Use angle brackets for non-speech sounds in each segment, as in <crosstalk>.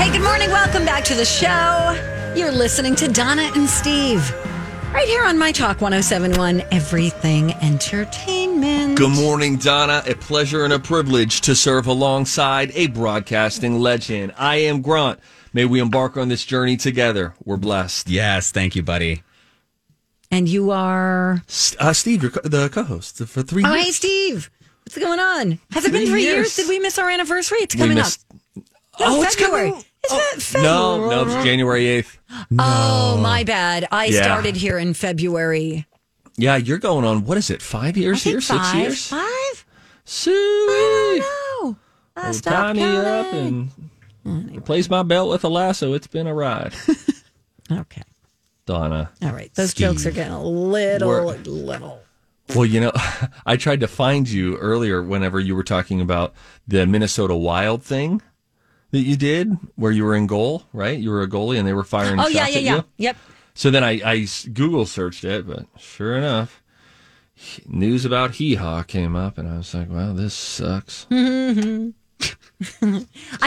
Hey, good morning. Welcome back to the show. You're listening to Donna and Steve right here on My Talk 1071, Everything Entertainment. Good morning, Donna. A pleasure and a privilege to serve alongside a broadcasting legend. I am Grant. May we embark on this journey together. We're blessed. Yes, thank you, buddy. And you are. Uh, Steve, you're co- the co host for three Oh, years. hey, Steve. What's going on? Has it been Three three years? years. Did we miss our anniversary? It's We coming missed- up. No, Oh, it's February. Coming- Isn't it February? No, no, it's January 8th. Oh, my bad. I Yeah. started here in February. Yeah, you're going on, what is it, five I years think here? Six years? Five? Sweet. No. I Well, stopped tie me up counting. and replace my belt with a lasso. It's been a ride. <laughs> Okay. Donna. All right. Those jokes are getting a little, We're- little. Well, you know, <laughs> I tried to find you earlier whenever you were talking about the Minnesota Wild thing that you did, where you were in goal, right? You were a goalie and they were firing Oh, shots yeah, yeah, at yeah. you. Yep. So then I Google searched it, but sure enough, news about Hee Haw came up, and I was like, "Wow, this sucks." <laughs> I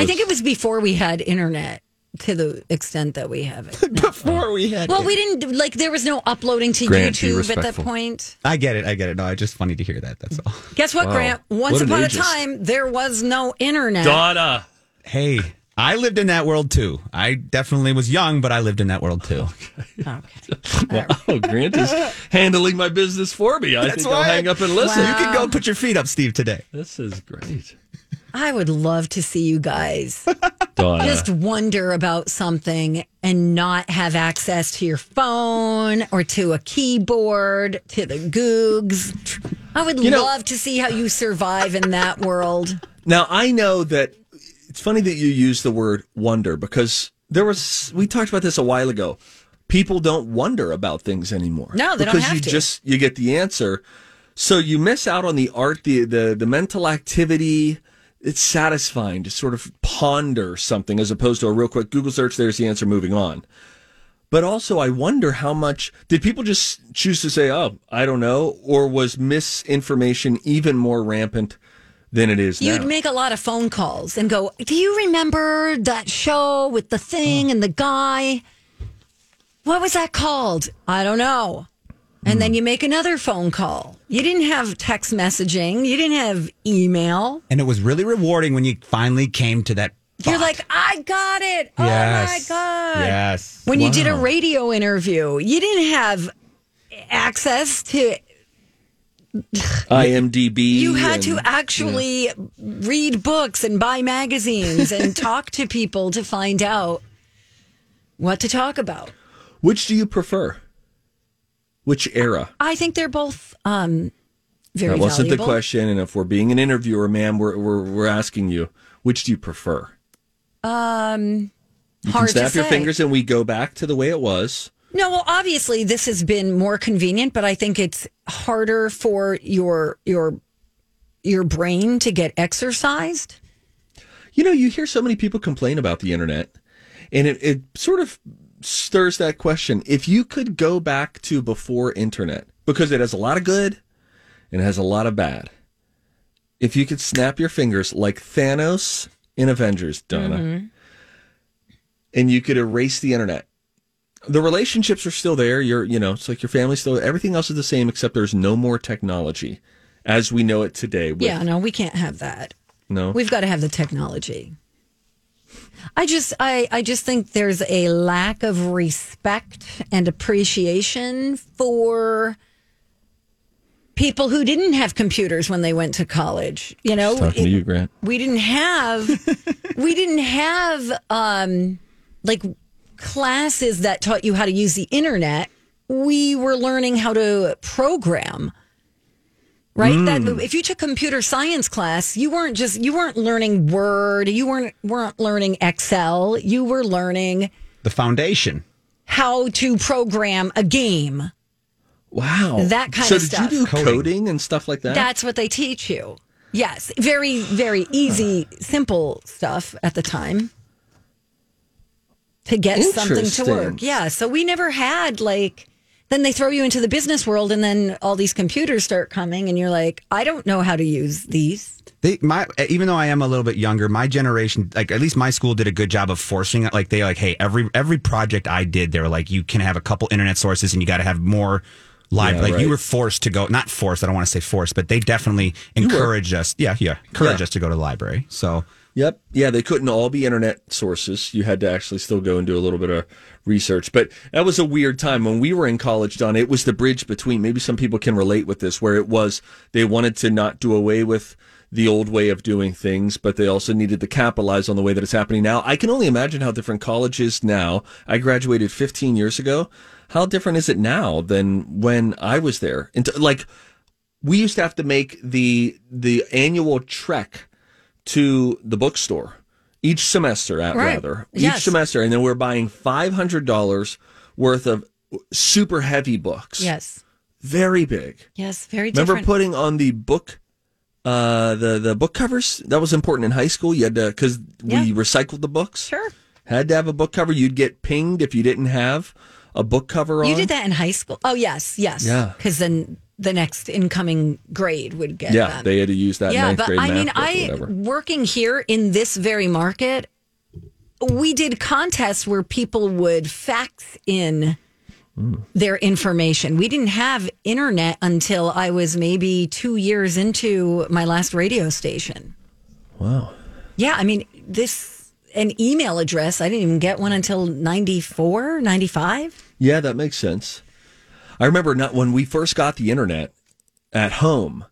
think it was before we had internet to the extent that we have it. Before we had, well, we didn't like there was no uploading to Grant, YouTube at that point. I get it. I get it. No, it's just funny to hear that. That's all. Guess what, Wow. Grant? Once What an upon a time, there was no internet. Donna. Hey, I lived in that world too. I definitely was young, but I lived in that world too. Okay. <laughs> Wow, Grant is handling my business for me. I think I'll hang up and listen. You can go put your feet up, Steve, today. This is great, I would love to see you guys <laughs> Donna. just wonder about something and not have access to your phone or to a keyboard, to the Googs. I would You know- love to see how you survive in that world. Now I know that it's funny that you use the word wonder because there was we talked about this a while ago. People don't wonder about things anymore. No, they don't because have you to. just you get the answer. So you miss out on the art, the the the mental activity. It's satisfying to sort of ponder something as opposed to a real quick Google search. There's the answer. Moving on. But also, I wonder how much did people just choose to say, "Oh, I don't know," or was misinformation even more rampant than it is? You'd make a lot of phone calls and go, Do you remember that show with the thing and the guy? What was that called? I don't know. And then hmm. you make another phone call. You didn't have text messaging, you didn't have email. And it was really rewarding when you finally came to that. You're like, I got it. Oh my God. Yes. When you did a radio interview, you didn't have access to <laughs> IMDb. You had to and- actually read books and buy magazines and <laughs> talk to people to find out what to talk about. Which do you prefer? Which era? I think they're both um, very That wasn't valuable. the question. And if we're being an interviewer, ma'am, we're, we're, we're asking you, which do you prefer? Um, You hard can snap to your say. fingers and we go back to the way it was. No, well, obviously this has been more convenient, but I think it's harder for your your your brain to get exercised. You know, you hear so many people complain about the internet, and it, it sort of stirs that question. If you could go back to before internet, because it has a lot of good and it has a lot of bad, if you could snap your fingers like Thanos in Avengers, Donna, Mm-hmm. and you could erase the internet. The relationships are still there. You're, you know, it's like your family's still. Everything else is the same, except there's no more technology as we know it today. With, yeah, no, we can't have that. no. We've got to have the technology. I just I I just think there's a lack of respect and appreciation for people who didn't have computers when they went to college. You know, Talking to you, Grant. we didn't have we didn't have um like classes that taught you how to use the internet. We were learning how to program. Right? That hmm. if you took computer science class, you weren't just you weren't learning Word, you weren't weren't learning Excel, you were learning The foundation. how to program a game. Wow. That kind so of did stuff. you do Coding. coding and stuff like that? That's what they teach you. Yes, very very easy, simple stuff at the time to get something to work. Yeah, so we never had like then they throw you into the business world and then all these computers start coming and you're like, I don't know how to use these. They, my, even though I am a little bit younger, my generation, like at least my school did a good job of forcing it. Like they like, hey, every every project I did, they were like, you can have a couple internet sources and you got to have more live. Yeah, like right. you were forced to go, not forced. I don't want to say forced, but they definitely encouraged us. Yeah, yeah, encouraged Yeah. us to go to the library. So Yep. Yeah, they couldn't all be internet sources. You had to actually still go and do a little bit of research. But that was a weird time when we were in college, Don. It was the bridge between, maybe some people can relate with this, where it was they wanted to not do away with the old way of doing things, but they also needed to capitalize on the way that it's happening now. I can only imagine how different college is now. I graduated 15 years ago. How different is it now than when I was there? And like, we used to have to make the the annual trek to the bookstore each semester at Right. rather Yes. each semester and then we're buying $500 worth of super heavy books Yes. very big Yes, very remember different. putting on the book uh the the book covers that was important in high school you had to because Yeah. we recycled the books sure. had to have a book cover you'd get pinged if you didn't have a book cover on You did that in high school? Oh, yes, yes. Yeah. Because then the next incoming grade would get yeah them. they had to use that yeah, but I mean, I working here in this very market, we did contests where people would fax in hmm. their information. We didn't have internet until I was maybe two years into my last radio station. wow Yeah, I mean, this an email address. I didn't even get one until 94, 95. Yeah, that makes sense. I remember not when we first got the internet at home,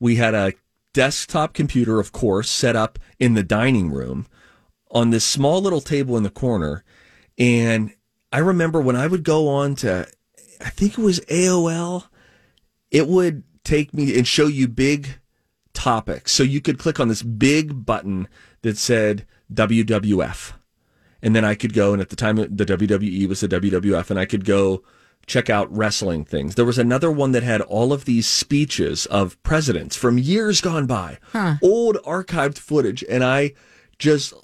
we had a desktop computer, of course, set up in the dining room on this small little table in the corner. And I remember when I would go on to, I think it was AOL, it would take me and show you big topics. So you could click on this big button that said WWF and then I could go, and at the time the WWE was the WWF, and I could go check out wrestling things. There was another one that had all of these speeches of presidents from years gone by, old archived footage, and I just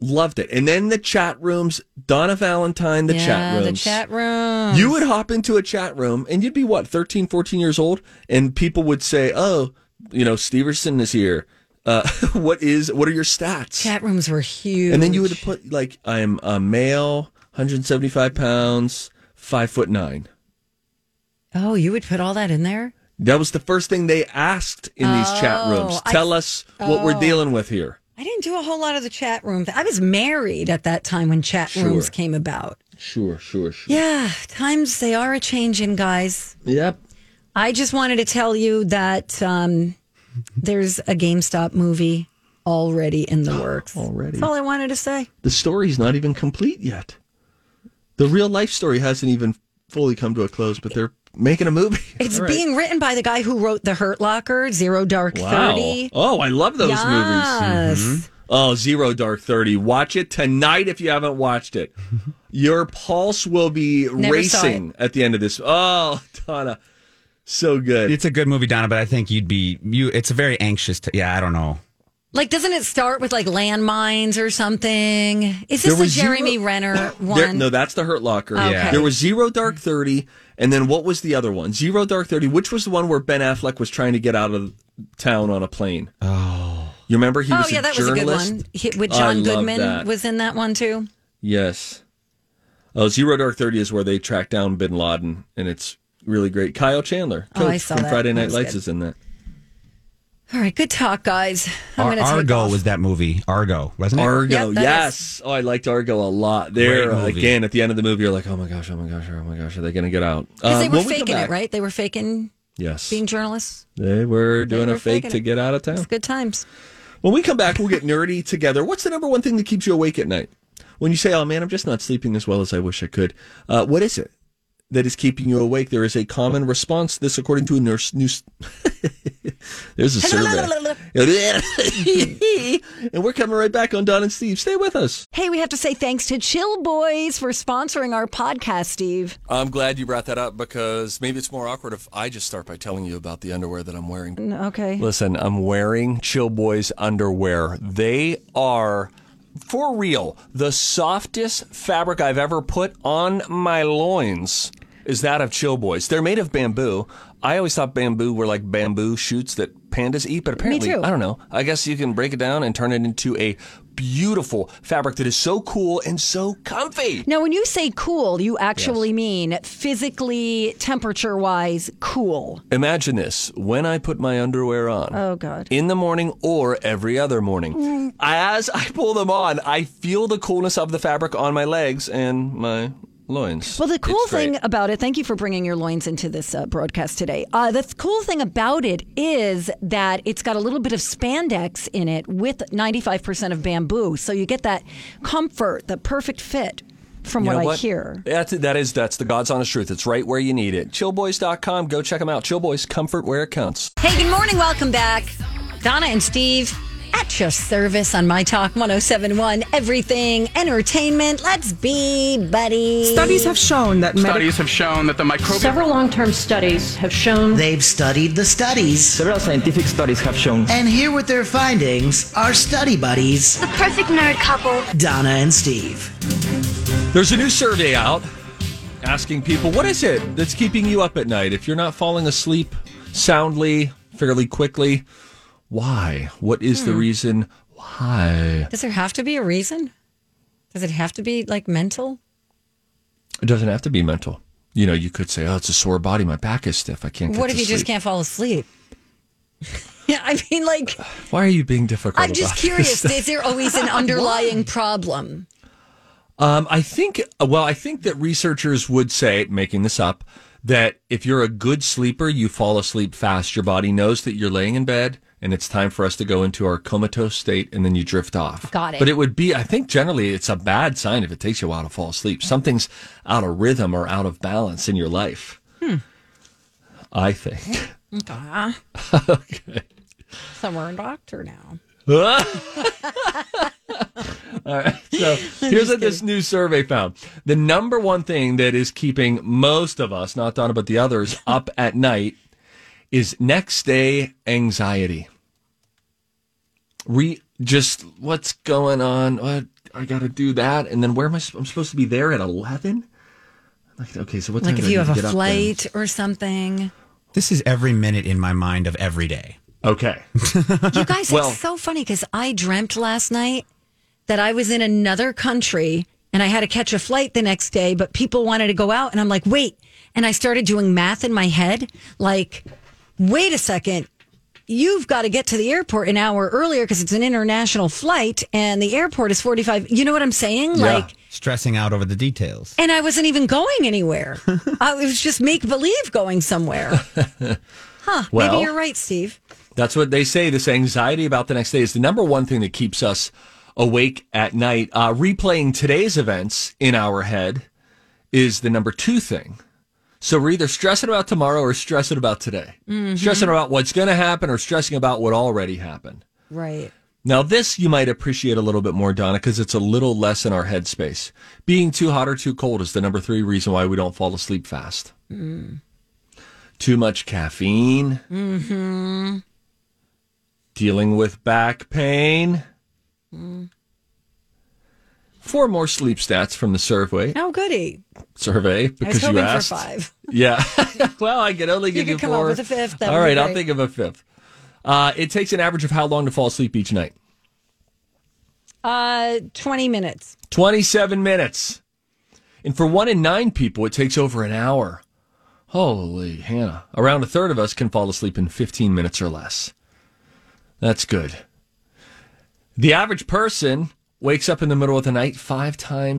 loved it. And then the chat rooms, Donna Valentine, the yeah, chat rooms. the chat room. You would hop into a chat room and you'd be what, 13, 14 years old? And people would say, oh, you know, Steverson is here. Uh, <laughs> what is, what are your stats? Chat rooms were huge. And then you would put like I'm a male, 175 pounds, five foot nine. Oh, you would put all that in there? That was the first thing they asked in these chat rooms. Oh, I- Tell us what we're dealing with here. I didn't do a whole lot of the chat room. I was married at that time when chat rooms came about. Sure, sure, sure. Yeah, times they are a changing, guys. Yep. I just wanted to tell you that um, there's a GameStop movie already in the <gasps> works. Already. That's all I wanted to say. The story's not even complete yet. The real life story hasn't even fully come to a close, but they're making a movie. <laughs> It's All right. being written by the guy who wrote The Hurt Locker, Zero Dark Wow. Thirty. Oh, I love those movies. Yes. Oh, Zero Dark 30. Watch it tonight if you haven't watched it. <laughs> Your pulse will be Never racing at the end of this. Oh, Donna. So good. it's a good movie, Donna, but I think you'd be you. It's a very anxious. To, yeah, I don't know. Like, doesn't it start with like landmines or something? Is this the was zero- Jeremy Renner one? There, no, that's the Hurt Locker. Okay. There was Zero Dark 30. And then what was the other one? Zero Dark 30. Which was the one where Ben Affleck was trying to get out of town on a plane? Oh. You remember? He oh was yeah, a that was a good journalist. one. He, with John love Goodman was in that one too. Yes. Oh, Zero Dark Thirty is where they track down Bin Laden, and it's really great. Kyle Chandler, Oh, coach I saw from that. Friday Night was Lights, good. is in that. All right, good talk, guys. I'm Ar- going to take Argo off. was that movie. Argo, wasn't it? Argo, Yep, that yes. Oh, I liked Argo a lot. There Great movie. again at the end of the movie, you're like, oh my gosh, oh my gosh, oh my gosh, are they going to get out? Because they Um, were when we come faking it, right? They were faking Yes, being journalists. they were doing were a fake to get out of town. It's good times. When we come back, we'll get nerdy together. What's the number one thing that keeps you awake at night? When you say, "Oh man, I'm just not sleeping as well as I wish I could," uh, what is it that is keeping you awake? There is a common response. This, according to a nurse, news. <laughs> There's a survey, <laughs> and we're coming right back on Don and Steve. Stay with us. Hey, we have to say thanks to Chill Boys for sponsoring our podcast, Steve. I'm glad you brought that up because maybe it's more awkward if I just start by telling you about the underwear that I'm wearing. Mm, okay. Listen, I'm wearing Chill Boys underwear. They are, for real, the softest fabric I've ever put on my loins is that of Chill Boys. They're made of bamboo. I always thought bamboo were like bamboo shoots that pandas eat, but apparently. I don't know. I guess you can break it down and turn it into a beautiful fabric that is so cool and so comfy. Now, when you say cool, you actually mean physically, temperature wise, cool. Imagine this when I put my underwear on. Oh, God. In the morning or every other morning. Mm. As I pull them on, I feel the coolness of the fabric on my legs and my loins. Well, the cool It's great. thing about it, thank you for bringing your loins into this uh, broadcast today. Uh, the th- cool thing about it is that it's got a little bit of spandex in it with 95% of bamboo. So you get that comfort, the perfect fit from You what know I hear. That's, that is, that's the God's honest truth. It's right where you need it. Chillboys.com. Go check them out. Chillboys, comfort where it counts. Hey, good morning. Welcome back. Donna and Steve at your service on My Talk 1071. Everything entertainment. Let's be buddies. Studies have shown that medic- Studies have shown that the microbial Several long term studies have shown They've studied the studies. Several scientific studies have shown And here with their findings are study buddies, The perfect nerd couple. Donna and Steve. There's a new survey out asking people what is it that's keeping you up at night if you're not falling asleep soundly, fairly quickly. Why? What is the reason? Why? Does there have to be a reason? Does it have to be like mental? It doesn't have to be mental. You know, you could say, "Oh, it's a sore body. My back is stiff. I can't." What if you just can't fall asleep? <laughs> yeah, I mean, like, Why are you being difficult? I'm just curious. Is there always an <laughs> underlying problem? Um, I think. Well, I think that researchers would say, making this up, that if you're a good sleeper, you fall asleep fast. Your body knows that you're laying in bed. And it's time for us to go into our comatose state, and then you drift off. Got it. But it would be, I think, generally, it's a bad sign if it takes you a while to fall asleep. Something's out of rhythm or out of balance in your life. Hmm. I think. Okay. okay. <laughs> So we're a doctor now. <laughs> All right. So <laughs> here's what this new survey found. The number one thing that is keeping most of us, not Donna, but the others, up at night is next day anxiety. Re just what's going on? What I got to do that, and then where am I? I'm supposed to be there at eleven. Like, okay, so what time Like if do I you have a flight or something. This is every minute in my mind of every day. Okay. You guys, <laughs> Well- it's so funny because I dreamt last night that I was in another country and I had to catch a flight the next day, but people wanted to go out. And I'm like, wait. And I started doing math in my head like, wait a second. You've got to get to the airport an hour earlier because it's an international flight and the airport is 45. You know what I'm saying? Yeah. Like, Stressing out over the details. and I wasn't even going anywhere. <laughs> I, it was just make believe going somewhere. <laughs> Huh. Well- maybe you're right, Steve. That's what they say. This anxiety about the next day is the number one thing that keeps us awake at night. Uh, replaying today's events in our head is the number two thing. So we're either stressing about tomorrow or stressing about today. Mm-hmm. Stressing about what's going to happen or stressing about what already happened. Right. Now, this you might appreciate a little bit more, Donna, because it's a little less in our headspace. Being too hot or too cold is the number three reason why we don't fall asleep fast. Mm. Too much caffeine. Mm-hmm. Dealing with back pain. Mm. Four more sleep stats from the survey. Oh, goody. Survey because you asked. five. <laughs> Yeah. <laughs> well, I can only You give you, could come up with a fifth. All right, I'll think of a fifth. Uh, it takes an average of how long to fall asleep each night? Uh, 20 minutes. 27 minutes. And for one in nine people, it takes over an hour. Holy Hannah. Around a third of us can fall asleep in 15 minutes or less. That's good. The average person wakes up in the middle of the night five times.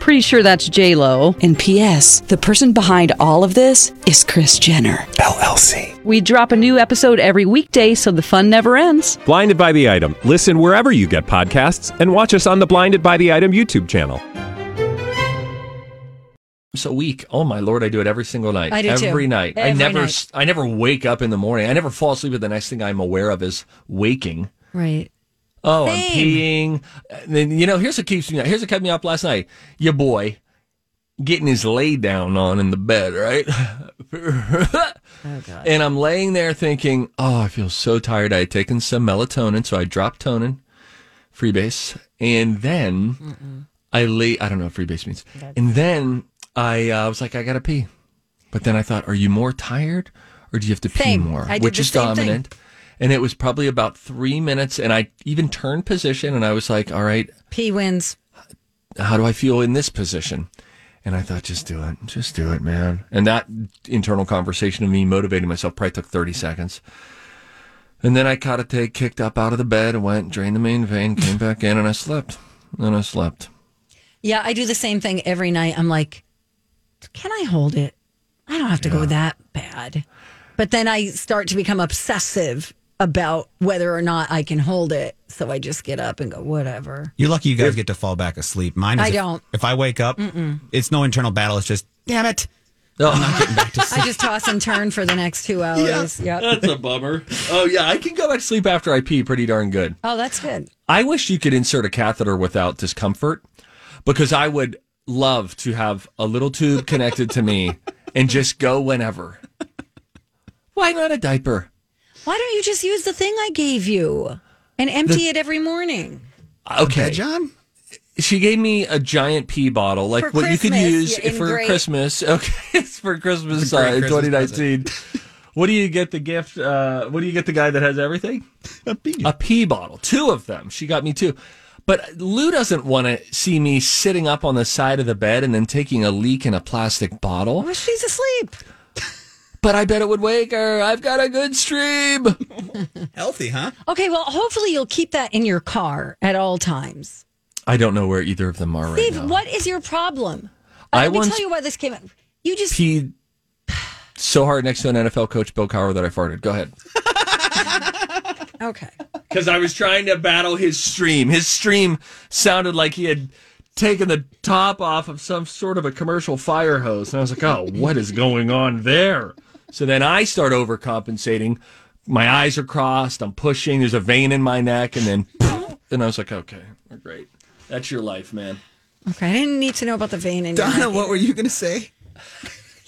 Pretty sure that's J Lo. And P.S. The person behind all of this is Kris Jenner LLC. We drop a new episode every weekday, so the fun never ends. Blinded by the item. Listen wherever you get podcasts, and watch us on the Blinded by the Item YouTube channel. So weak. Oh my lord, I do it every single night. I do too. every night. I never, night. I never wake up in the morning. I never fall asleep. But the next thing I'm aware of is waking. Right. Oh, I'm peeing. And then you know, here's what keeps me. Here's what kept me up last night. Your boy getting his lay down on in the bed, right? <laughs> oh, God. And I'm laying there thinking, oh, I feel so tired. I had taken some melatonin, so I dropped tonin, freebase, and then I lay. I don't know what freebase means. And then I uh, was like, I gotta pee. But then I thought, are you more tired, or do you have to Same. pee more? Which is same thing. And it was probably about three minutes, and I even turned position, and I was like, all right, P wins. how do I feel in this position? And I thought, just do it. Just do it, man. And that internal conversation of me motivating myself probably took 30 seconds. And then I caught a take, kicked up out of the bed, and went, drained the main vein, came back in, and I slept. And I slept. Yeah, I do the same thing every night. I'm like, can I hold it? I don't have to go that bad. But then I start to become obsessive about whether or not I can hold it. So I just get up and go, whatever. You're lucky you guys get to fall back asleep. Mine is I if- don't. If, I wake up, it's no internal battle. It's just, damn it. Oh, I'm not getting back to <laughs> sleep. I just toss and turn for the next two hours. Yep. That's a bummer. Oh, yeah, I can go back to sleep after I pee pretty darn good. Oh, that's good. I wish you could insert a catheter without discomfort because I would love to have a little tube connected to me and just go whenever. Why not a diaper? Why don't you just use the thing I gave you and empty it every morning? Okay. John? She gave me a giant pee bottle, like For what you could use yeah, for great- Christmas. <laughs> Okay, it's for Christmas It's a uh, in Christmas 2019. What do you get the gift? Uh, what do you get the guy that has everything? A pee. A pee bottle, two of them. She got me two. But Lou doesn't want to see me sitting up on the side of the bed and then taking a leak in a plastic bottle. Well, she's asleep. But I bet it would wake her. I've got a good stream. <laughs> Healthy, huh? Okay, well, hopefully you'll keep that in your car at all times. I don't know where either of them are right Steve, now. what is your problem? I Let me once tell you why this came up. You just peed so hard next to an NFL coach, Bill Cowher, that I farted. Go ahead. <laughs> okay. Because I was trying to battle his stream. His stream sounded like he had taken the top off of some sort of a commercial fire hose. And I was like, oh, what is going on there? So then I start overcompensating. My eyes are crossed. I'm pushing. There's a vein in my neck. And then, and I was like, okay, great. That's your life, man. Okay, I didn't need to know about the vein in your Donna, what were you going to say?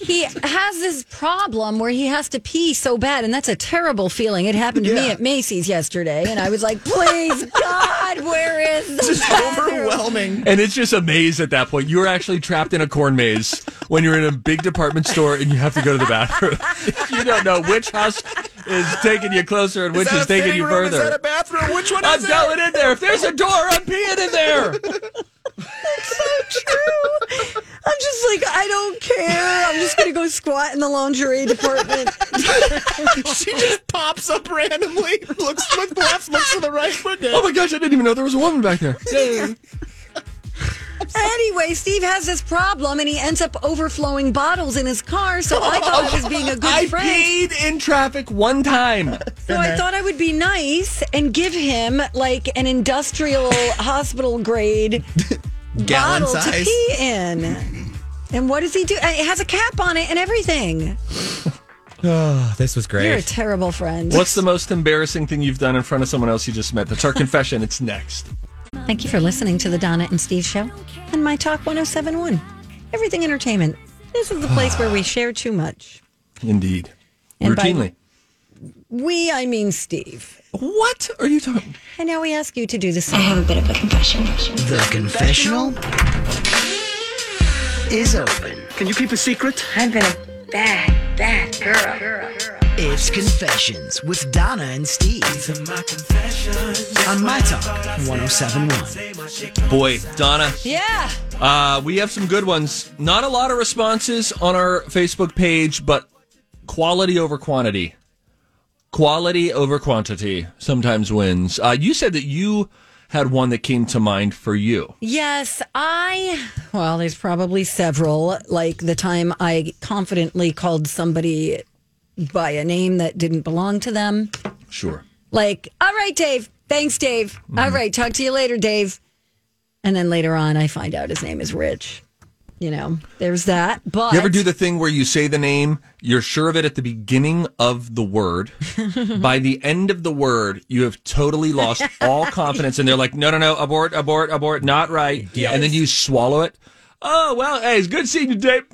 He has this problem where he has to pee so bad, and that's a terrible feeling. It happened to me at Macy's yesterday, and I was like, "Please, <laughs> God, where is the Just bathroom?" overwhelming. And it's just a maze at that point. You're actually trapped in a corn maze when you're in a big department store and you have to go to the bathroom. <laughs> you don't know which house is taking you closer and which is, taking you further. Is that a bathroom? Which one I'm going in there. If there's a door, I'm peeing in there. <laughs> That's so true. I'm just like, I don't care. I'm just gonna go squat in the lingerie department. <laughs> she just pops up randomly, looks looks left, looks to the right. We're good. Oh my gosh, I didn't even know there was a woman back there. <laughs> anyway, Steve has this problem, and he ends up overflowing bottles in his car. So I thought I was being a good I friend. I peed in traffic one time. So I thought I would be nice and give him like an industrial hospital grade <laughs> Gallon bottle to size. pee in. And what does he do? Uh, It has a cap on it and everything. Oh, <sighs> this was great. You're a terrible friend. What's the most embarrassing thing you've done in front of someone else you just met? That's our confession. It's next. Thank you for listening to the Donna and Steve show and My Talk 1071. Everything Entertainment. This is the place where we share too much. Indeed. And by- Routinely. We, I mean Steve. What are you talking? And now we ask you to do the same. I have a bit of a confession. The confessional is open. Can you keep a secret? I've been a bad, bad girl. It's Confessions with Donna and Steve. My On My Talk 1071. Boy, Donna. Yeah. Uh, we have some good ones. Not a lot of responses on our Facebook page, but quality over quantity. Quality over quantity sometimes wins. Uh, you said that you had one that came to mind for you. Yes, I. Well, there's probably several. Like the time I confidently called somebody by a name that didn't belong to them. Sure. Like, all right, Dave. Thanks, Dave. All mm-hmm. right, talk to you later, Dave. And then later on, I find out his name is Rich. You know, there's that. But You ever do the thing where you say the name, you're sure of it at the beginning of the word. <laughs> By the end of the word, you have totally lost all <laughs> confidence, and they're like, no, no, no, abort, abort, abort, not right. And then you swallow it. Oh, well, hey, it's good seeing you, Dave.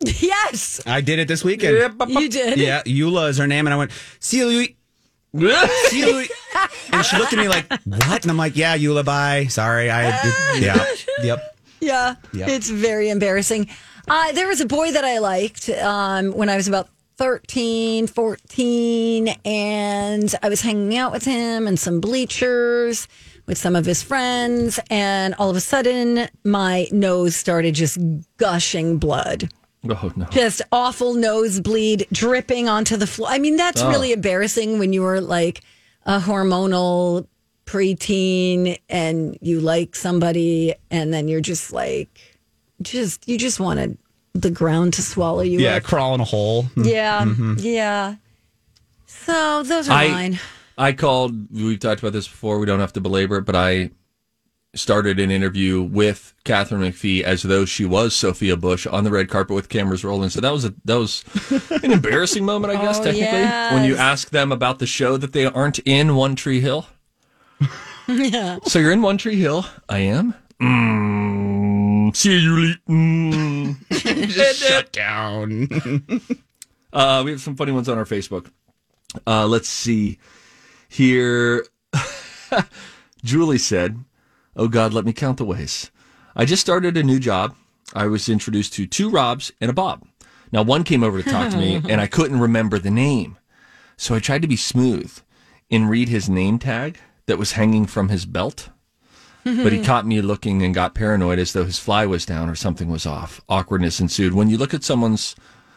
yes, I did it this weekend. you did. Yeah, Eula is her name, and I went, see you, Louis. <laughs> See you, And she looked at me like, what? And I'm like, yeah, Eula, bye. Sorry. I, yeah, yep. Yeah, Yep. it's very embarrassing. Uh, there was a boy that I liked um, when I was about 13, 14, and I was hanging out with him and some bleachers with some of his friends, and all of a sudden, my nose started just gushing blood. Oh, no. Just awful nosebleed dripping onto the floor. I mean, that's Oh. really embarrassing when you were like a hormonal preteen and you like somebody and then you're just like just you just wanted the ground to swallow you Yeah, up. crawl in a hole. Yeah. Mhm. Yeah. So those are I, mine. I called, we've talked about this before, we don't have to belabor it, but I started an interview with Katharine McPhee as though she was Sophia Bush on the red carpet with cameras rolling. So that was a that was <laughs> an embarrassing moment, I guess, Oh, technically. When you ask them about the show that they aren't in One Tree Hill. <laughs> yeah. So you're in One Tree Hill. I am. Mm, see you, Lee. Mm. <laughs> Just shut down. <laughs> Uh, we have some funny ones on our Facebook. Uh, let's see here. Julie said, "Oh God, let me count the ways. I just started a new job. I was introduced to two Robs and a Bob. Now one came over to talk to me, and I couldn't remember the name, so I tried to be smooth and read his name tag that was hanging from his belt." but he caught me looking and got paranoid as though his fly was down or something was off. Awkwardness ensued. When you look at someone's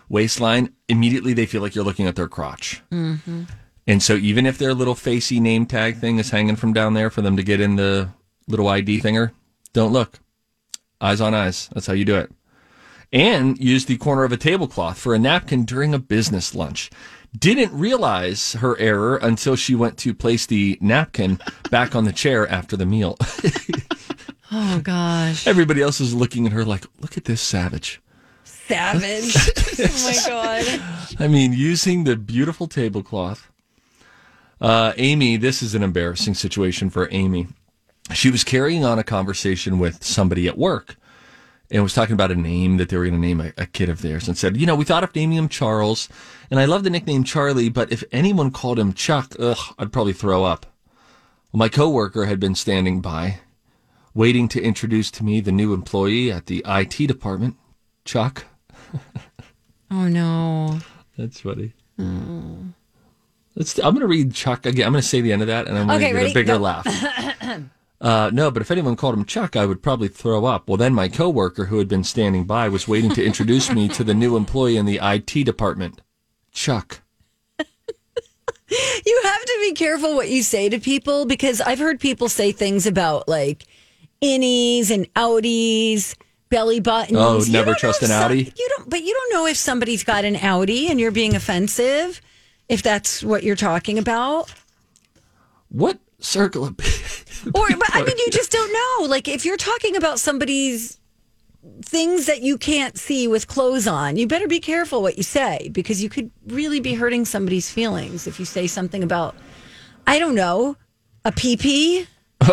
waistline, immediately they feel like you're looking at their crotch. Mm-hmm. And so even if their little facey name tag thing is hanging from down there for them to get in the little ID thinger, don't look. Eyes on eyes. That's how you do it. And use the corner of a tablecloth for a napkin during a business lunch. Didn't realize her error until she went to place the napkin back on the chair after the meal. <laughs> Oh gosh. Everybody else is looking at her like, look at this savage. Savage. <laughs> oh my god. I mean, using the beautiful tablecloth. Uh, Amy, this is an embarrassing situation for Amy. She was carrying on a conversation with somebody at work and was talking about a name that they were going to name a, a kid of theirs and said, you know, we thought of naming him Charles, and I love the nickname Charlie, but if anyone called him Chuck, ugh, I'd probably throw up. Well, my coworker had been standing by, waiting to introduce to me the new employee at the IT department, Chuck. <laughs> Oh no. That's funny. Let's, I'm going to read Chuck again. I'm going to say the end of that, and I'm going to Okay, get ready? a bigger Go. laugh. <laughs> Uh, no, but if anyone called him Chuck, I would probably throw up. Well, then my coworker, who had been standing by, was waiting to introduce me to the new employee in the IT department, Chuck. <laughs> You have to be careful what you say to people because I've heard people say things about like innies and outies, belly buttons. Oh, You never trust an some- outie? You don't, but you don't know if somebody's got an outie and you're being offensive. If that's what you're talking about, What circle of <laughs> or but I mean, you just don't know. Like if you're talking about somebody's things that you can't see with clothes on. You better be careful what you say because you could really be hurting somebody's feelings if you say something about, I don't know, a pee <laughs>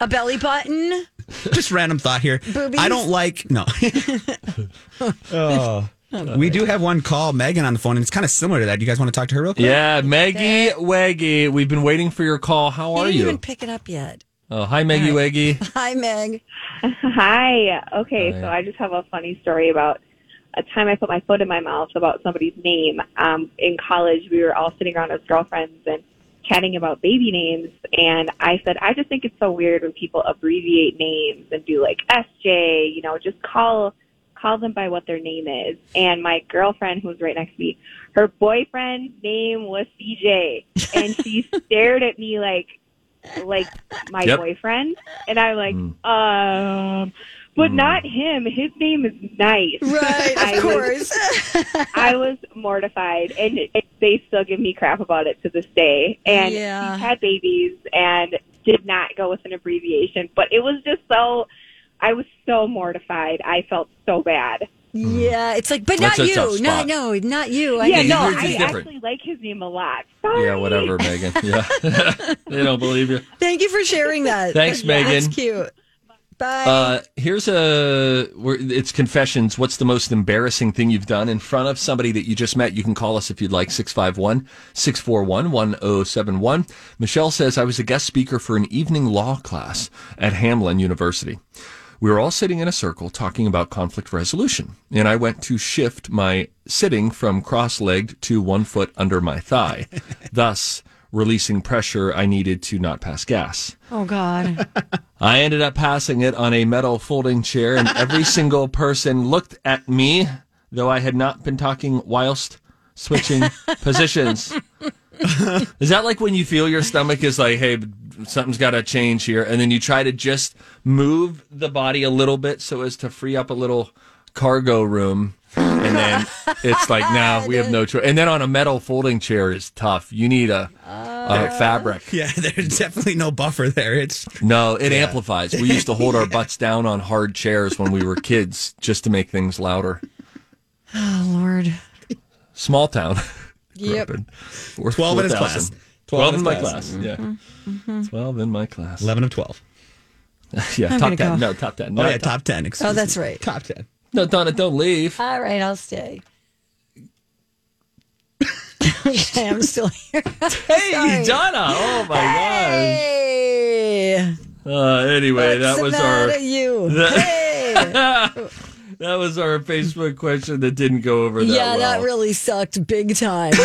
a belly button. Just random thought here. Boobies? I don't like no. <laughs> oh. We do have one call, Megan, on the phone, and it's kind of similar to that. You guys want to talk to her real quick? Yeah, Maggie Waggy. We've been waiting for your call. How He are didn't you? even pick it up yet. Oh, hi, Maggie Waggy. <laughs> Hi, Meg. <laughs> Hi. Okay, Hi. so I just have a funny story about a time I put my foot in my mouth about somebody's name. Um, in college, we were all sitting around as girlfriends and chatting about baby names, and I said, I just think it's so weird when people abbreviate names and do like SJ. You know, just call call them by what their name is. And my girlfriend, who was right next to me, her boyfriend's name was CJ, and she <laughs> stared at me like like my Yep. boyfriend, and I'm like, um, but not him. His name is nice. Right, of I course. Was, <laughs> I was mortified, and it, they still give me crap about it to this day. And Yeah. she's had babies and did not go with an abbreviation, but it was just so. I was so mortified. I felt so bad. Yeah, it's like, but That's not a tough you. No, spot. no, not you. I yeah, mean, no, yours is I different. actually like his name a lot. Sorry. Yeah, whatever, Megan. <laughs> Yeah. <laughs> they don't believe you. Thank you for sharing that. Thanks, Megan. That's cute. Bye. Uh, here's a we're, it's confessions. What's the most embarrassing thing you've done in front of somebody that you just met? You can call us if you'd like 651 641 1071. Michelle says I was a guest speaker for an evening law class at Hamline University. We were all sitting in a circle talking about conflict resolution, and I went to shift my sitting from cross-legged to one foot under my thigh, <laughs> thus releasing pressure I needed to not pass gas. oh, God. I ended up passing it on a metal folding chair, and every <laughs> single person looked at me, though I had not been talking whilst switching <laughs> positions. is that like when you feel your stomach is like, hey, something's got to change here, and then you try to just move the body a little bit so as to free up a little cargo room? And then <laughs> it's like, now we have no choice. And then on a metal folding chair is tough. You need a, a oh. fabric. <laughs> Yeah, there's definitely no buffer there. It's No, it amplifies. We used to hold our butts <laughs> down on hard chairs when we were kids just to make things louder. Oh, Lord. Small town. Yep. up we're 12 in his class. 12, in my class. class. Yeah. 12 in my class. 11 of 12. <laughs> yeah, I'm top 10. go. No, top 10. Oh, No, yeah, top- top 10. Excuse Oh, that's me. right. Top 10. No, Donna, don't leave. All right, I'll stay. <laughs> okay, I'm still here. Hey, Sorry. Donna. Oh, my Hey. gosh. Uh, anyway, What's that the was matter, our. you? that- Hey. <laughs> that was our Facebook question that didn't go over that yeah, well. that really sucked big time. <laughs>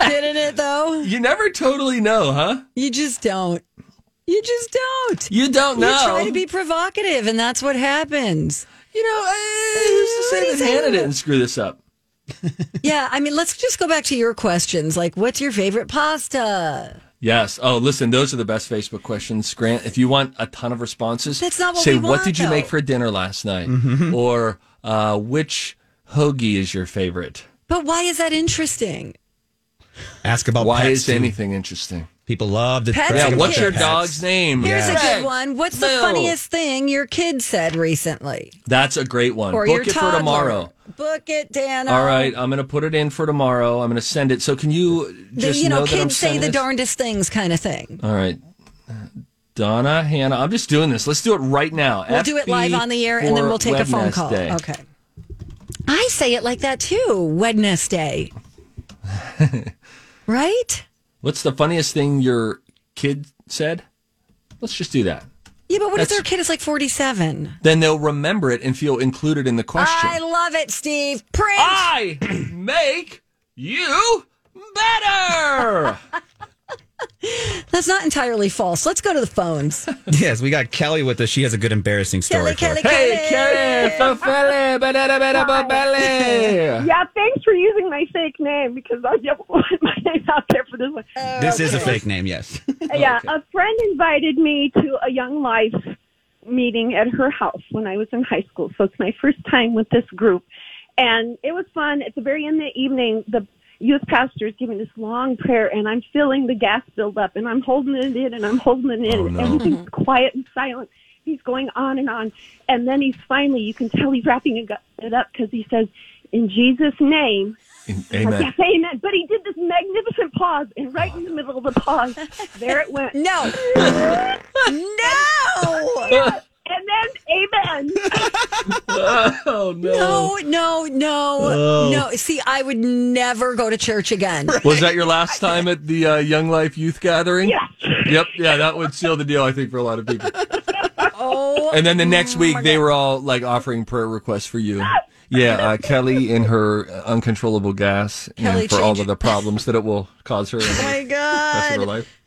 Didn't it, though? You never totally know, huh? You just don't. You just don't. You don't know. You try to be provocative, and that's what happens. You know, who's to say that Hannah didn't screw this up? Yeah, I mean, let's just go back to your questions. Like, what's your favorite pasta? Yes. Oh, listen, those are the best Facebook questions, Grant. If you want a ton of responses, That's not what say we what did you make for dinner last night, Mm-hmm. or uh, which hoagie is your favorite? But why is that interesting? Ask about Why pets, is too. anything interesting? People love to Pets Yeah. about What's your pets. dog's name? Here's a good one. What's the funniest thing your kid said recently? That's a great one. Or Book your it toddler? for tomorrow. Book it, Dana. All right, um, I'm going to put it in for tomorrow. I'm going to send it. So can you The, just you know, know that I'm kids say the darndest things kind of thing. All right. Donna, Hannah, I'm just doing this. Let's do it right now. We'll do it live on the air and then we'll take a phone call. Wednesday. Okay. I say it like that too, Wednesday. <laughs> right? What's the funniest thing your kid said? Let's just do that. Yeah, but what if their kid is like 47? Then they'll remember it and feel included in the question. I love it, Steve. Print. I <clears throat> make you better. <laughs> That's not entirely false. Let's go to the phones. <laughs> Yes, we got Kelly with us. She has a good embarrassing story. Kelly, for us. Kelly, hey, Kelly, Fafele, bada, bada, bada. <laughs> Yeah, thanks for using my fake name because I don't <laughs> want my name out there for this one. Oh, this is a fake name, yes. Yeah, oh, a friend invited me to a Young Life meeting at her house when I was in high school. So it's my first time with this group. And it was fun. At the very end of the evening, the youth pastor is giving this long prayer, and I'm feeling the gas build up, and I'm holding it in, and I'm holding it in, Oh, and no. everything's mm-hmm. quiet and silent. he's going on and on. And then he's finally, you can tell he's wrapping it it up because he says, in Jesus' name. Amen. Yes, amen. But he did this magnificent pause, and right in the middle of the pause, there it went. <laughs> No. <laughs> no. Yes. And then, amen. <laughs> oh No, no, no, Oh. no. See, I would never go to church again. Was that your last time at the uh, Young Life Youth Gathering? Yeah. Yep. Yeah, that would seal the deal, I think, for a lot of people. Oh. And then the next week, they were all like offering prayer requests for you. Yeah, uh, Kelly in her uncontrollable gas Kelly and for all of the problems that it will cause her in <laughs> Oh my the rest of her God. life.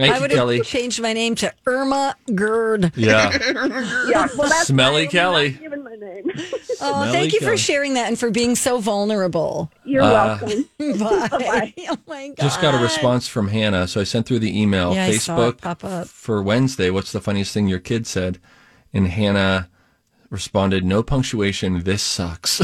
Thank I you, would Kelly. have changed my name to Irma Gerd. Yeah. <laughs> yeah, well, that's Smelly why I'm Kelly. not giving my name. <laughs> Oh, Smelly thank you Kelly. for sharing that and for being so vulnerable. You're Uh, welcome. <laughs> Bye. Oh my God. Just got a response from Hannah, so I sent through the email. Yeah, I saw Facebook it pop up. for Wednesday. What's the funniest thing your kid said? And Hannah responded, "No punctuation. This sucks."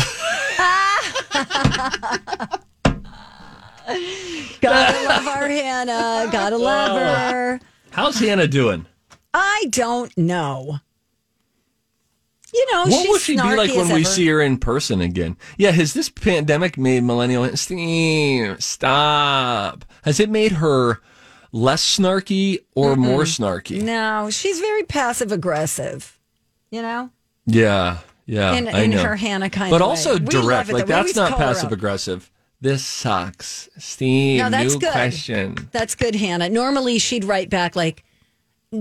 <laughs> Gotta love our Hannah. Gotta love oh. her. How's Hannah doing? I don't know. You know, what will she be like when we ever. see her in person again? Yeah, has this pandemic made millennial Steve, stop? Has it made her less snarky or more snarky? No, she's very passive aggressive. You know, Yeah, yeah, In- I in know. her Hannah kind but of also way. Direct. Like that's not passive aggressive. This sucks, Steve. No, that's new good. question. That's good, Hannah. Normally, she'd write back like,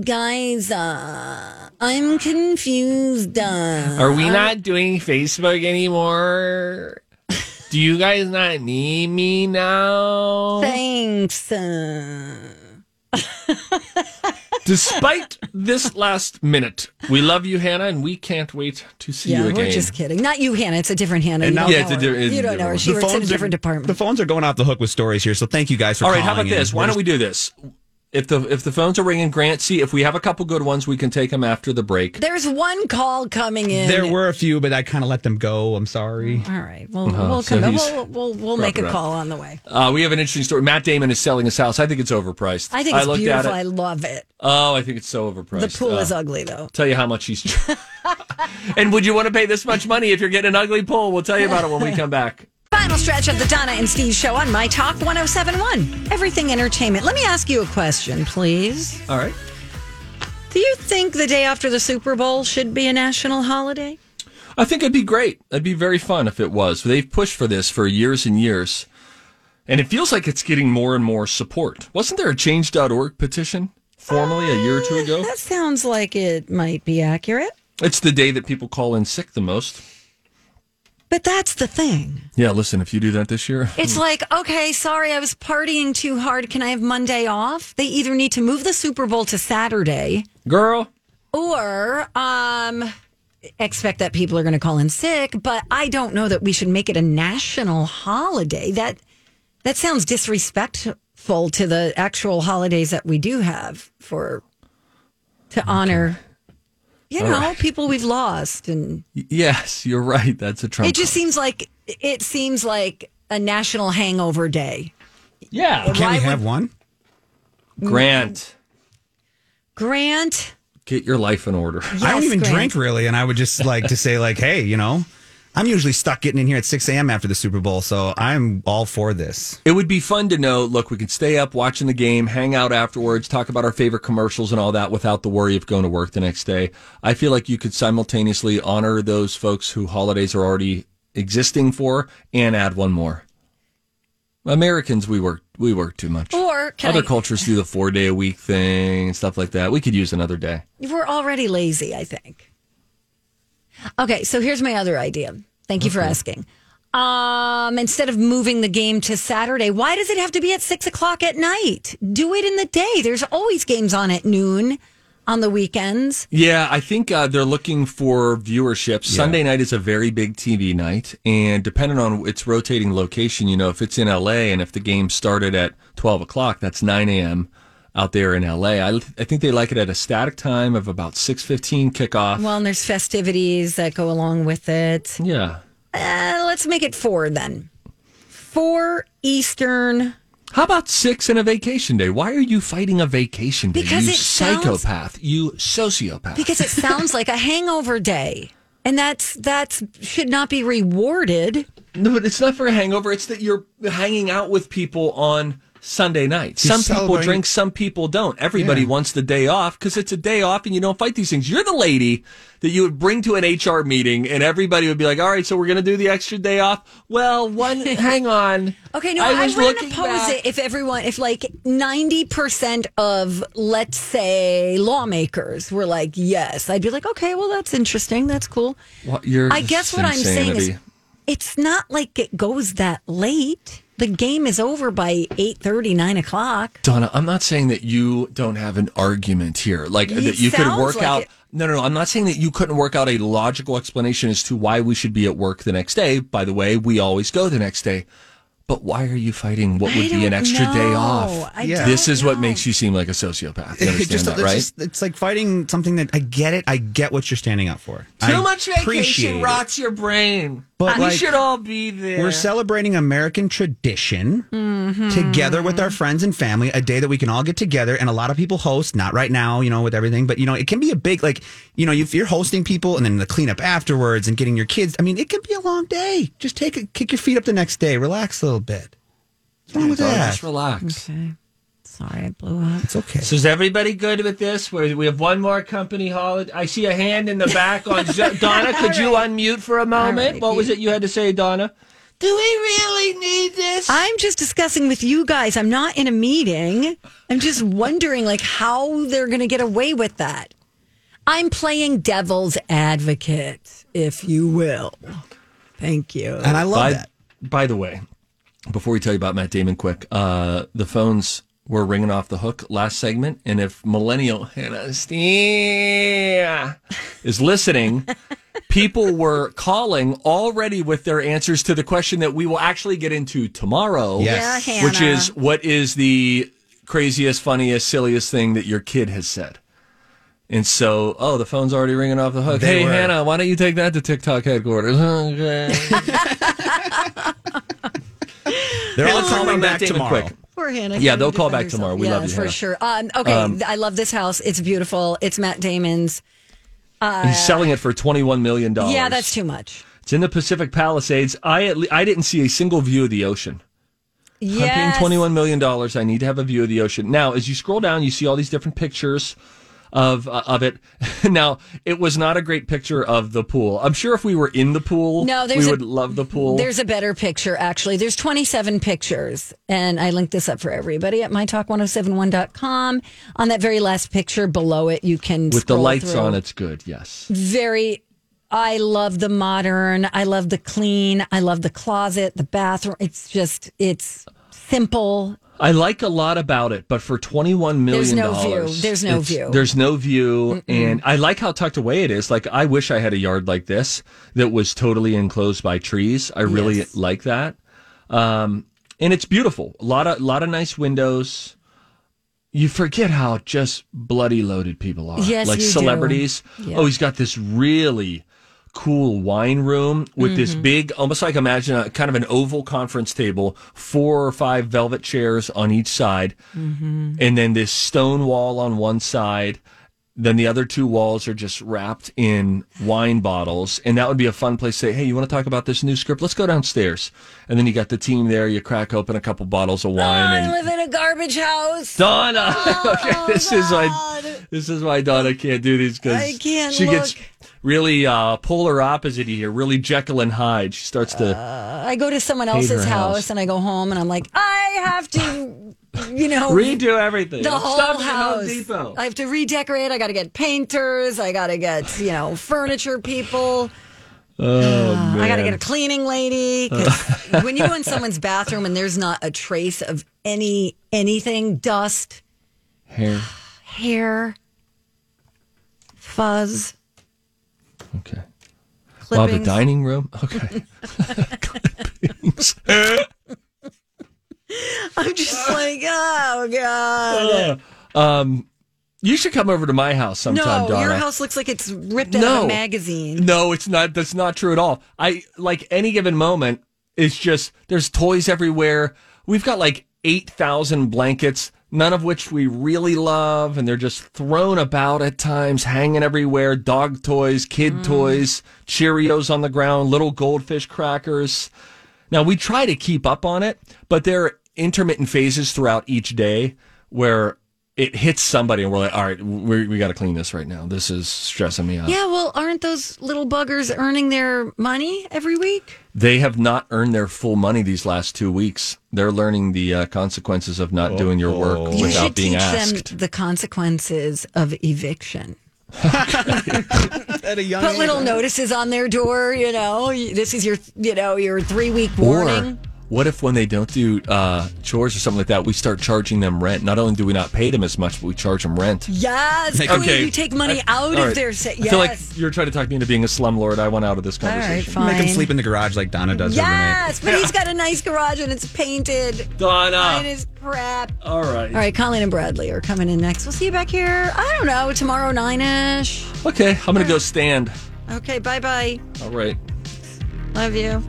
"Guys, uh, I'm confused. Uh, Are we not doing Facebook anymore? Do you guys not need me now? Thanks. Uh, <laughs> Despite this last minute, we love you, Hannah, and we can't wait to see yeah, you again. we're just kidding. Not you, Hannah. It's a different Hannah. And You now- don't Yeah, know it's a her. di- it's a You don't know her. She The works in a different are, department. The phones are going off the hook with stories here, so thank you guys for All right, how about in. this? Why don't we do this? If the if the phones are ringing, Grant, see if we have a couple good ones, we can take them after the break. There's one call coming in. There were a few, but I kind of let them go. I'm sorry. All right. Well, Uh-huh, we'll so come. he's we'll we'll, we'll make a call on the way. Uh, we have an interesting story. Matt Damon is selling his house. I think it's overpriced. I think it's looked beautiful. At I love it. Oh, I think it's so overpriced. The pool Uh, is ugly though. Tell you how much he's. <laughs> and would you want to pay this much money if you're getting an ugly pool? We'll tell you about it when we <laughs> come back. Final stretch of the Donna and Steve show on My Talk 1071. Everything entertainment. Let me ask you a question, please. All right. Do you think the day after the Super Bowl should be a national holiday? I think it'd be great. It'd be very fun if it was. They've pushed for this for years and years. And it feels like it's getting more and more support. Wasn't there a change.org petition formally a year or two uh, ago? That sounds like it might be accurate. It's the day that people call in sick the most. But that's the thing. Yeah, listen, if you do that this year, <laughs> It's like, okay, sorry, I was partying too hard. Can I have Monday off? They either need to move the Super Bowl to Saturday girl, or um expect that people are going to call in sick, but I don't know that we should make it a national holiday. That that sounds disrespectful to the actual holidays that we do have for to honor you All know, right. people we've lost and yes, you're right. That's a Trump. it just seems like it seems like a national hangover day. yeah. Can't Why we would- have one? Grant, Grant, get your life in order. I don't even Grant. drink really, and I would just like to say like, hey, you know, I'm usually stuck getting in here at 6 a.m. after the Super Bowl, so I'm all for this. It would be fun to know. Look, we could stay up watching the game, hang out afterwards, talk about our favorite commercials and all that without the worry of going to work the next day. I feel like you could simultaneously honor those folks who holidays are already existing for and add one more. Americans, we work we work too much. Or can Other I- cultures do the four day a week thing and stuff like that. We could use another day. We're already lazy, I think. Okay, so here's my other idea. Thank you for asking. Um, instead of moving the game to Saturday, why does it have to be at six o'clock at night? Do it in the day. There's always games on at noon on the weekends. Yeah, I think uh, they're looking for viewership. Sunday night is a very big TV night, and depending on its rotating location, you know, if it's in LA and if the game started at 12 o'clock, that's 9 a.m. out there in LA. I, I think they like it at a static time of about 6:15 kickoff. Well, and there's festivities that go along with it. yeah, Uh, let's make it four then. Four Eastern How about six and a vacation day? Why are you fighting a vacation day? Because you it sounds- psychopath. you sociopath. Because it sounds like a hangover day. And that's that's should not be rewarded. No, but it's not for a hangover. It's that you're hanging out with people on Sunday night. Some people drink, some people don't. Everybody Yeah. wants the day off because it's a day off and you don't fight these things. You're the lady that you would bring to an HR meeting and everybody would be like, all right, so we're going to do the extra day off. Well, one, <laughs> hang on. Okay, no, I, was wouldn't oppose back. it if everyone, if like 90% of, let's say, lawmakers were like, yes, I'd be like, okay, well, that's interesting. That's cool. Well, you're I guess what I'm saying is it's not like it goes that late. The game is over by 8 9 o'clock. Donna, I'm not saying that you don't have an argument here, like It that you could work like out. it. No, no, no. I'm not saying that you couldn't work out a logical explanation as to why we should be at work the next day. By the way, we always go the next day. But why are you fighting what would be an don't extra day off? I Yeah. This don't is what makes you seem like a sociopath. You understand Just- that, it's right? just- it's like fighting something that I get it. I get what you're standing up for. Too I much appreciate vacation it. rots your brain. But, we like, should all be there. We're celebrating American tradition Mm-hmm. together with our friends and family, a day that we can all get together. And a lot of people host, not right now, you know, with everything, but, you know, it can be a big, like, you know, if you're hosting people and then the cleanup afterwards and getting your kids, I mean, it can be a long day. Just take it, kick your feet up the next day, relax a little bit. What's wrong with Donna, that? Just relax. Okay. Sorry, I blew up. It's okay. So is everybody good with this? Where we have one more company holiday. I see a hand in the back on <laughs> Zo- Donna. Could you unmute for a moment? right. What was it you had to say, Donna? Do we really need this? I'm just discussing with you guys. I'm not in a meeting. I'm just wondering like how they're going to get away with that. I'm playing devil's advocate, if you will. Thank you. And I love by, that. By the way, before we tell you about Matt Damon, quick, uh, the phones were ringing off the hook last segment, and if millennial Hannah Stea is listening, <laughs> people were calling already with their answers to the question that we will actually get into tomorrow. Yes. Yeah, which is what is the craziest, funniest, silliest thing that your kid has said. And so, oh, the phone's already ringing off the hook. They hey, were. Hannah, why don't you take that to TikTok headquarters? <laughs> Okay. <laughs> They're Hey, all let's calling back tomorrow. quick. Poor Hannah. Yeah, they'll call defend back tomorrow. We yeah, love you, for Hannah. sure. Um, okay, I love this house. It's beautiful. It's Matt Damon's. He's selling it for $21 million. Yeah, that's too much. It's in the Pacific Palisades. I at le- I didn't see a single view of the ocean. I'm paying $21 million. I need to have a view of the ocean. Now, as you scroll down, you see all these different pictures of uh, of it. <laughs> now, it was not a great picture of the pool. I'm sure if we were in the pool, No, we a- would love the pool. There's a better picture, actually. There's 27 pictures, and I linked this up for everybody at mytalk1071.com. On that very last picture below it, you can With the lights through. on, it's good, yes. Very. I love the modern. I love the clean. I love the closet, the bathroom. It's just, it's simple. I like a lot about it, but for twenty one million, dollars, There's no view. There's no view. There's no view, and I like how tucked away it is. Like I wish I had a yard like this that was totally enclosed by trees. I really Yes. like that, um, and it's beautiful. A lot of lot of nice windows. You forget how just bloody loaded people are. Yes, like celebrities. Yeah. Oh, he's got this really cool wine room with this Mm-hmm. big, almost like imagine a kind of an oval conference table, four or five velvet chairs on each side, Mm-hmm. and then this stone wall on one side. Then the other two walls are just wrapped in wine bottles, and that would be a fun place to say, "Hey, you want to talk about this new script? Let's go downstairs." And then you got the team there. You crack open a couple bottles of wine, I and live in a garbage house. Donna. <laughs> okay, this is why Oh, this is why Donna can't do these because I she gets really uh, polar opposite here, really Jekyll and Hyde. She starts to. I go to someone else's house. house. and I go home and I'm like, I have to, you know, Redo everything. the whole Stop house. Depot. I have to redecorate. I got to get painters. I got to get, you know, furniture people. oh man! I got to get a cleaning lady. <laughs> when you go in someone's bathroom and there's not a trace of any anything, dust, hair. <sighs> hair, fuzz, Okay. Wow, the dining room. Okay. <laughs> <laughs> Clippings. <laughs> I'm just like, oh god. um, you should come over to my house sometime, no, Donna. your house looks like it's ripped out No. of a magazine. No, it's not. That's not true at all. I like any given moment. It's just there's toys everywhere. We've got like 8,000 blankets, none of which we really love. And they're just thrown about at times, hanging everywhere dog toys, kid toys, Cheerios on the ground, little goldfish crackers. Now, we try to keep up on it, but there intermittent phases throughout each day where it hits somebody and we're like, all right, we we got to clean this right now. This is stressing me out. Yeah, well, aren't those little buggers earning their money every week? They have not earned their full money these last two weeks. They're learning the uh, consequences of not doing your work You without should being teach asked. them the consequences of eviction. <laughs> At a young Put age. little notices on their door. You know, this is your, you know, your three week warning. Or what if when they don't do uh, chores or something like that, we start charging them rent? Not only do we not pay them as much, but we charge them rent. Yes, Queen, you take money I- out all of right. their. Sa- I yes. feel like you're trying to talk me into being a slumlord. I want out of this All right, conversation. fine. Make him sleep in the garage like Donna does Yes, but he's <laughs> got a nice garage and it's painted. Donna. Mine is crap. All right. All right, Colleen and Bradley are coming in next. We'll see you back here. I don't know tomorrow nine ish. Okay, I'm going to go stand. Okay, bye bye. All right. Love you.